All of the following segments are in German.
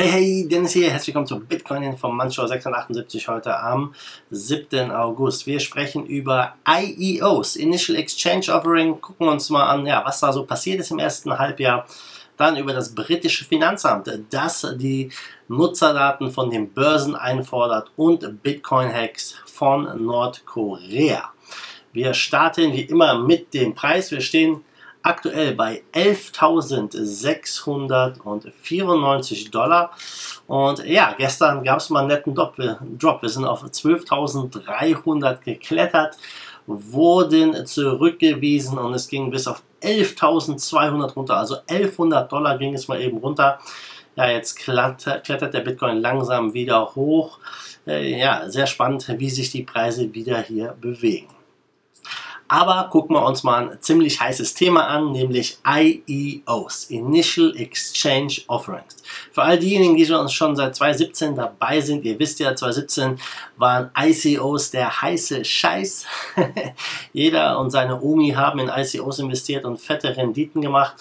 Hey, hey, Dennis hier, herzlich willkommen zu Bitcoin vom Mannshow 678 heute am 7. August. Wir sprechen über IEOs, Initial Exchange Offering, gucken uns mal an, ja, was da so passiert ist im ersten Halbjahr. Dann über das britische Finanzamt, das die Nutzerdaten von den Börsen einfordert und Bitcoin-Hacks von Nordkorea. Wir starten wie immer mit dem Preis. Wir stehen aktuell bei 11.694 Dollar. Und ja, gestern gab es mal einen netten Drop. Wir sind auf 12.300 geklettert, wurden zurückgewiesen und es ging bis auf 11.200 runter. Also 1100 Dollar ging es mal eben runter. Ja, jetzt klettert, der Bitcoin langsam wieder hoch. Äh, ja, sehr spannend, wie sich die Preise wieder hier bewegen. Aber gucken wir uns mal ein ziemlich heißes Thema an, nämlich IEOs, Initial Exchange Offerings. Für all diejenigen, die schon seit 2017 dabei sind, ihr wisst ja, 2017 waren ICOs der heiße Scheiß. Jeder und seine Omi haben in ICOs investiert und fette Renditen gemacht.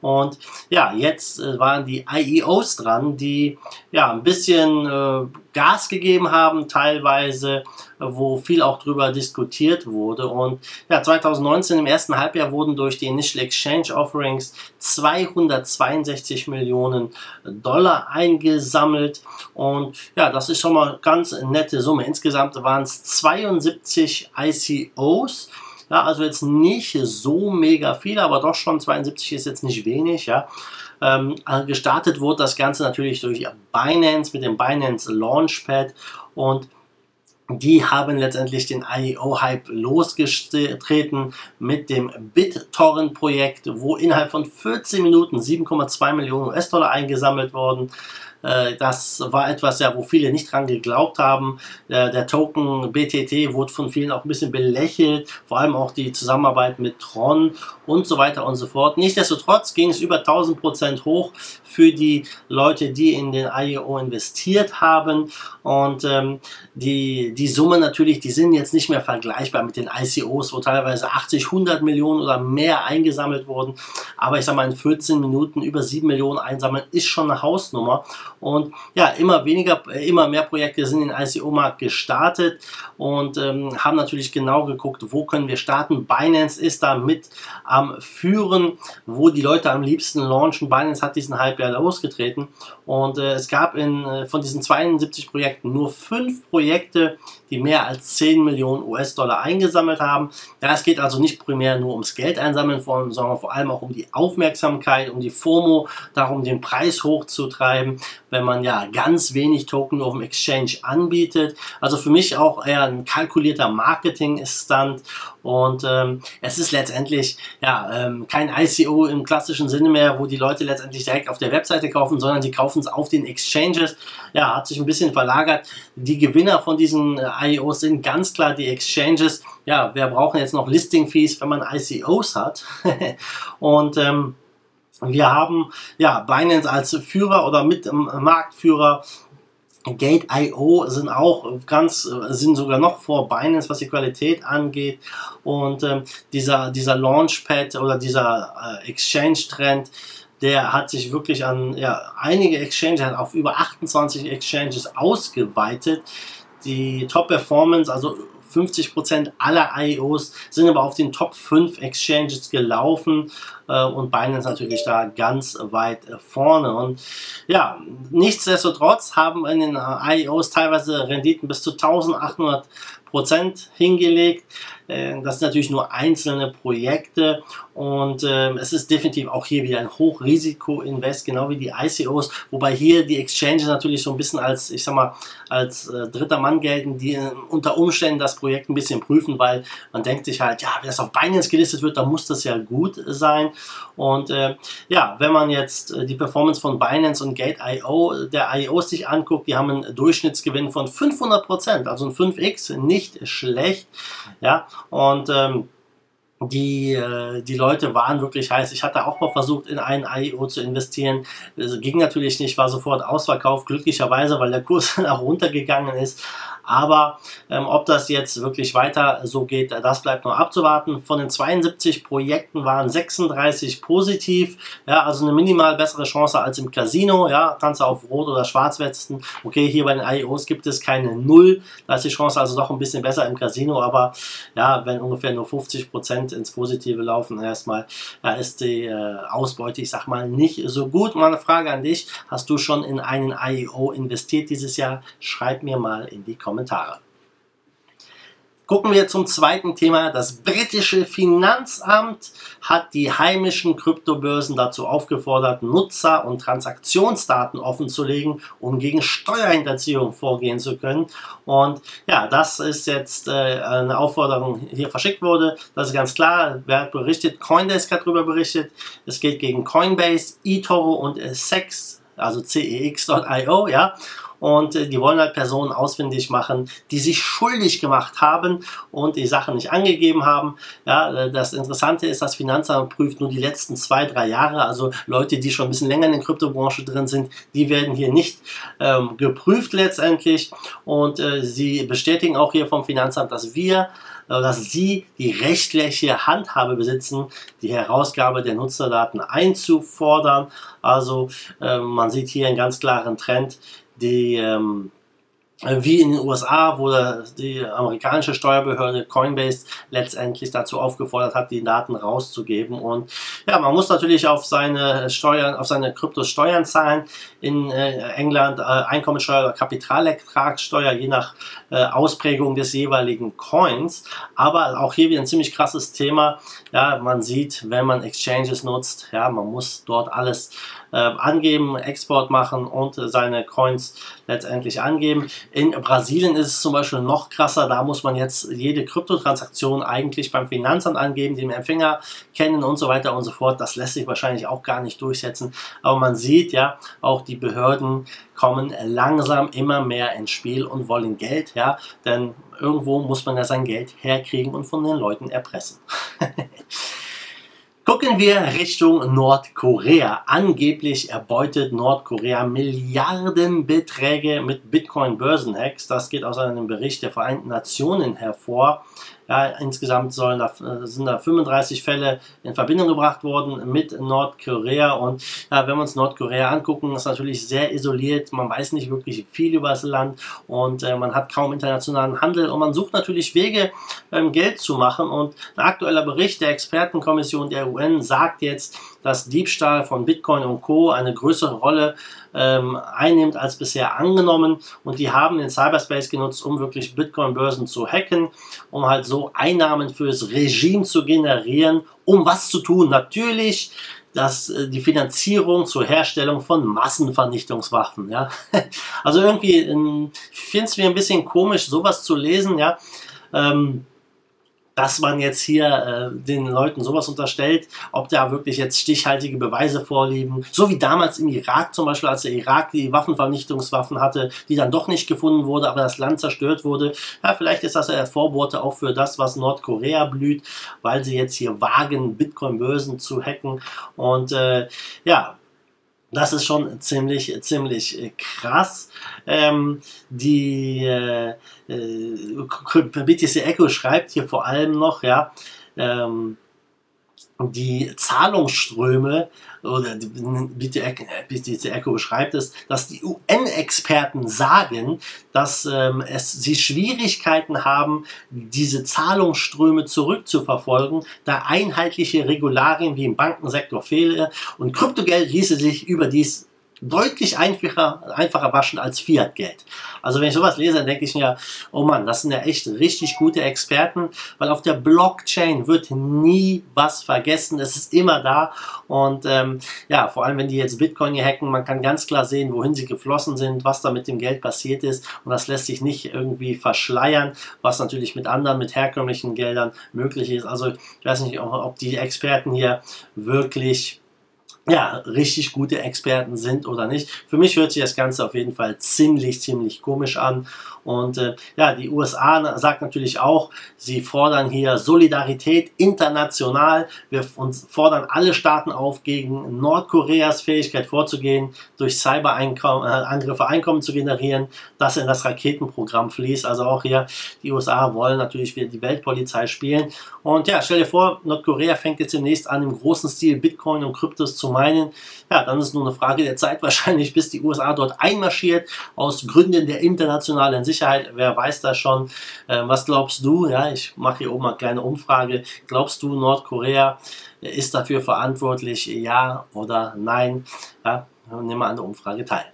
Und ja, jetzt äh, waren die IEOs dran, die ja ein bisschen äh, Gas gegeben haben, teilweise, wo viel auch drüber diskutiert wurde. Und ja, 2019 im ersten Halbjahr wurden durch die Initial Exchange Offerings 262 Millionen Dollar eingesammelt. Und ja, das ist schon mal ganz nette Summe. Insgesamt waren es 72 ICOs. Ja, also jetzt nicht so mega viel, aber doch schon 72 ist jetzt nicht wenig. Ja. Ähm, äh, gestartet wurde das Ganze natürlich durch Binance mit dem Binance Launchpad und die haben letztendlich den IEO-Hype losgetreten mit dem BitTorrent-Projekt, wo innerhalb von 14 Minuten 7,2 Millionen US-Dollar eingesammelt wurden. Äh, das war etwas, ja, wo viele nicht dran geglaubt haben. Äh, der Token BTT wurde von vielen auch ein bisschen belächelt, vor allem auch die Zusammenarbeit mit Tron und so weiter und so fort. Nichtsdestotrotz ging es über 1000 Prozent hoch für die Leute, die in den IEO investiert haben. Und ähm, die, die Summe natürlich, die sind jetzt nicht mehr vergleichbar mit den ICOs, wo teilweise 80, 100 Millionen oder mehr eingesammelt wurden. Aber ich sage mal, in 14 Minuten über 7 Millionen einsammeln ist schon eine Hausnummer. Und ja, immer weniger, immer mehr Projekte sind in ICO-Markt gestartet und ähm, haben natürlich genau geguckt, wo können wir starten. Binance ist da mit am Führen, wo die Leute am liebsten launchen. Binance hat diesen Halbjahr losgetreten und äh, es gab in, äh, von diesen 72 Projekten nur fünf Projekte, die mehr als 10 Millionen US-Dollar eingesammelt haben. Ja, es geht also nicht primär nur ums Geld einsammeln, sondern vor allem auch um die Aufmerksamkeit, um die FOMO, darum den Preis hochzutreiben, wenn man ja ganz wenig Token auf dem Exchange anbietet. Also für mich auch eher ein kalkulierter Marketing-Stand und ähm, es ist letztendlich ja ähm, kein ICO im klassischen Sinne mehr, wo die Leute letztendlich direkt auf der Webseite kaufen, sondern die kaufen es auf den Exchanges. Ja, hat sich ein bisschen verlagert. Die Gewinner von diesen äh, IEOs sind ganz klar die Exchanges. Ja, wer braucht jetzt noch Listing-Fees, wenn man ICOs hat? und ähm, wir haben ja Binance als Führer oder mit Marktführer Gate.io sind auch ganz, sind sogar noch vor Binance, was die Qualität angeht. Und ähm, dieser, dieser Launchpad oder dieser äh, Exchange-Trend, der hat sich wirklich an ja, einige Exchanges, auf über 28 Exchanges ausgeweitet. Die Top-Performance, also 50% aller IEOs sind aber auf den Top 5 Exchanges gelaufen äh, und Binance natürlich da ganz weit vorne. Und ja, nichtsdestotrotz haben in den IEOs teilweise Renditen bis zu 1800 Prozent hingelegt. Äh, das sind natürlich nur einzelne Projekte und äh, es ist definitiv auch hier wieder ein Hochrisiko-Invest, genau wie die ICOs, wobei hier die Exchanges natürlich so ein bisschen als, ich sag mal, als äh, dritter Mann gelten, die äh, unter Umständen das Projekt ein bisschen prüfen, weil man denkt sich halt, ja, wenn das auf Binance gelistet wird, dann muss das ja gut sein. Und äh, ja, wenn man jetzt die Performance von Binance und Gate.io der IOs sich anguckt, die haben einen Durchschnittsgewinn von 500%, also ein 5x, nicht schlecht. Ja, und ähm, die, äh, die Leute waren wirklich heiß. Ich hatte auch mal versucht, in einen IEO zu investieren. Das ging natürlich nicht, war sofort ausverkauft, glücklicherweise, weil der Kurs nach runtergegangen ist. Aber ähm, ob das jetzt wirklich weiter so geht, das bleibt noch abzuwarten. Von den 72 Projekten waren 36 positiv. Ja, also eine minimal bessere Chance als im Casino. Ja, kannst du auf Rot oder Schwarz wetzen. Okay, hier bei den IEOs gibt es keine Null. Da ist die Chance also doch ein bisschen besser im Casino. Aber ja, wenn ungefähr nur 50 Prozent ins Positive laufen, erstmal, da ist die äh, Ausbeute, ich sag mal, nicht so gut. Mal eine Frage an dich. Hast du schon in einen IEO investiert dieses Jahr? Schreib mir mal in die Kommentare. Gucken wir zum zweiten Thema. Das britische Finanzamt hat die heimischen Kryptobörsen dazu aufgefordert, Nutzer- und Transaktionsdaten offenzulegen, um gegen Steuerhinterziehung vorgehen zu können. Und ja, das ist jetzt äh, eine Aufforderung, die hier verschickt wurde. Das ist ganz klar. Wer hat berichtet? Coindesk hat darüber berichtet. Es geht gegen Coinbase, eToro und Sex, also cex.io, ja und äh, die wollen halt Personen ausfindig machen, die sich schuldig gemacht haben und die Sachen nicht angegeben haben. Ja, äh, das Interessante ist, das Finanzamt prüft nur die letzten zwei, drei Jahre, also Leute, die schon ein bisschen länger in der Kryptobranche drin sind, die werden hier nicht ähm, geprüft letztendlich und äh, sie bestätigen auch hier vom Finanzamt, dass wir äh, dass sie die rechtliche Handhabe besitzen, die Herausgabe der Nutzerdaten einzufordern. Also äh, man sieht hier einen ganz klaren Trend die ähm, wie in den USA, wo die amerikanische Steuerbehörde Coinbase letztendlich dazu aufgefordert hat, die Daten rauszugeben. Und ja, man muss natürlich auf seine Steuern, auf seine Kryptos Steuern zahlen. In äh, England äh, Einkommensteuer oder Kapitalertragssteuer, je nach äh, Ausprägung des jeweiligen Coins. Aber auch hier wieder ein ziemlich krasses Thema. Ja, man sieht, wenn man Exchanges nutzt, ja, man muss dort alles äh, angeben, Export machen und seine Coins letztendlich angeben. In Brasilien ist es zum Beispiel noch krasser, da muss man jetzt jede Kryptotransaktion eigentlich beim Finanzamt angeben, den Empfänger kennen und so weiter und so fort. Das lässt sich wahrscheinlich auch gar nicht durchsetzen. Aber man sieht ja, auch die Behörden kommen langsam immer mehr ins Spiel und wollen Geld, ja, denn irgendwo muss man ja sein Geld herkriegen und von den Leuten erpressen. Gucken wir Richtung Nordkorea. Angeblich erbeutet Nordkorea Milliardenbeträge mit Bitcoin-Börsenhacks. Das geht aus einem Bericht der Vereinten Nationen hervor. Ja, insgesamt sollen da, äh, sind da 35 Fälle in Verbindung gebracht worden mit Nordkorea. Und ja, wenn wir uns Nordkorea angucken, ist natürlich sehr isoliert. Man weiß nicht wirklich viel über das Land und äh, man hat kaum internationalen Handel und man sucht natürlich Wege, ähm, Geld zu machen. Und ein aktueller Bericht der Expertenkommission der UN sagt jetzt, dass Diebstahl von Bitcoin und Co. eine größere Rolle ähm, einnimmt als bisher angenommen. Und die haben den Cyberspace genutzt, um wirklich Bitcoin-Börsen zu hacken, um halt so Einnahmen fürs Regime zu generieren, um was zu tun. Natürlich dass äh, die Finanzierung zur Herstellung von Massenvernichtungswaffen. Ja? Also irgendwie ähm, finde es mir ein bisschen komisch, sowas zu lesen. Ja? Ähm, dass man jetzt hier äh, den Leuten sowas unterstellt, ob da wirklich jetzt stichhaltige Beweise vorliegen. So wie damals im Irak zum Beispiel, als der Irak die Waffenvernichtungswaffen hatte, die dann doch nicht gefunden wurde, aber das Land zerstört wurde. Ja, vielleicht ist das ja Vorbote auch für das, was Nordkorea blüht, weil sie jetzt hier wagen, Bitcoin-Börsen zu hacken. Und äh, ja, das ist schon ziemlich, ziemlich krass. Ähm, die äh, äh, BTC Echo schreibt hier vor allem noch, ja, ähm, die Zahlungsströme oder BTC Echo beschreibt es, dass die UN-Experten sagen, dass ähm, es, sie Schwierigkeiten haben, diese Zahlungsströme zurückzuverfolgen, da einheitliche Regularien wie im Bankensektor fehlen. Und Kryptogeld ließe sich überdies deutlich einfacher, einfacher waschen als Fiat-Geld. Also wenn ich sowas lese, dann denke ich mir, oh Mann, das sind ja echt richtig gute Experten, weil auf der Blockchain wird nie was vergessen. Es ist immer da und ähm, ja, vor allem wenn die jetzt Bitcoin hier hacken, man kann ganz klar sehen, wohin sie geflossen sind, was da mit dem Geld passiert ist und das lässt sich nicht irgendwie verschleiern, was natürlich mit anderen, mit herkömmlichen Geldern möglich ist. Also ich weiß nicht, ob die Experten hier wirklich ja, richtig gute Experten sind oder nicht. Für mich hört sich das Ganze auf jeden Fall ziemlich, ziemlich komisch an. Und äh, ja, die USA sagt natürlich auch, sie fordern hier Solidarität international. Wir uns fordern alle Staaten auf, gegen Nordkoreas Fähigkeit vorzugehen, durch Cyberangriffe äh, Einkommen zu generieren, das in das Raketenprogramm fließt. Also auch hier, die USA wollen natürlich wieder die Weltpolizei spielen. Und ja, stell dir vor, Nordkorea fängt jetzt demnächst an, im großen Stil Bitcoin und Kryptos zu meinen. Ja, dann ist nur eine Frage der Zeit wahrscheinlich, bis die USA dort einmarschiert, aus Gründen der internationalen Sicherheit. Wer weiß das schon? Äh, was glaubst du? Ja, ich mache hier oben mal eine kleine Umfrage. Glaubst du, Nordkorea ist dafür verantwortlich? Ja oder nein? Ja, nehmen wir an der Umfrage teil.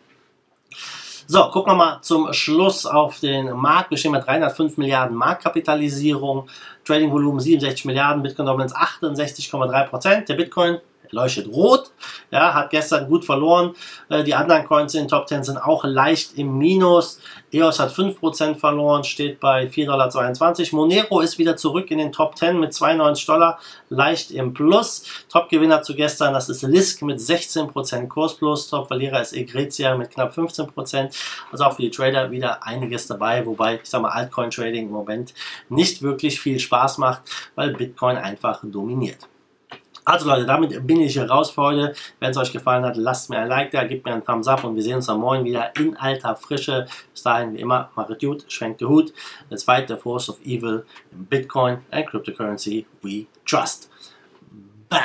So, gucken wir mal zum Schluss auf den Markt. Wir stehen bei 305 Milliarden Marktkapitalisierung, Trading-Volumen 67 Milliarden, Bitcoin Dominance 68,3 Prozent. Der Bitcoin leuchtet rot, ja, hat gestern gut verloren. Äh, die anderen Coins in den Top 10 sind auch leicht im Minus. EOS hat 5% verloren, steht bei 4,22 Dollar. Monero ist wieder zurück in den Top 10 mit 92 Dollar, leicht im Plus. Top-Gewinner zu gestern, das ist Lisk mit 16% Kursplus. Top-Verlierer ist Egretia mit knapp 15%. Also auch für die Trader wieder einiges dabei, wobei ich sage mal Altcoin-Trading im Moment nicht wirklich viel Spaß macht, weil Bitcoin einfach dominiert. Also Leute, damit bin ich raus für heute. Wenn es euch gefallen hat, lasst mir ein Like da, gebt mir einen Thumbs up und wir sehen uns am Morgen wieder in alter Frische. Bis dahin, wie immer, macht gut, schwenkt den Hut. Let's fight the force of evil in Bitcoin and cryptocurrency we trust. Bam!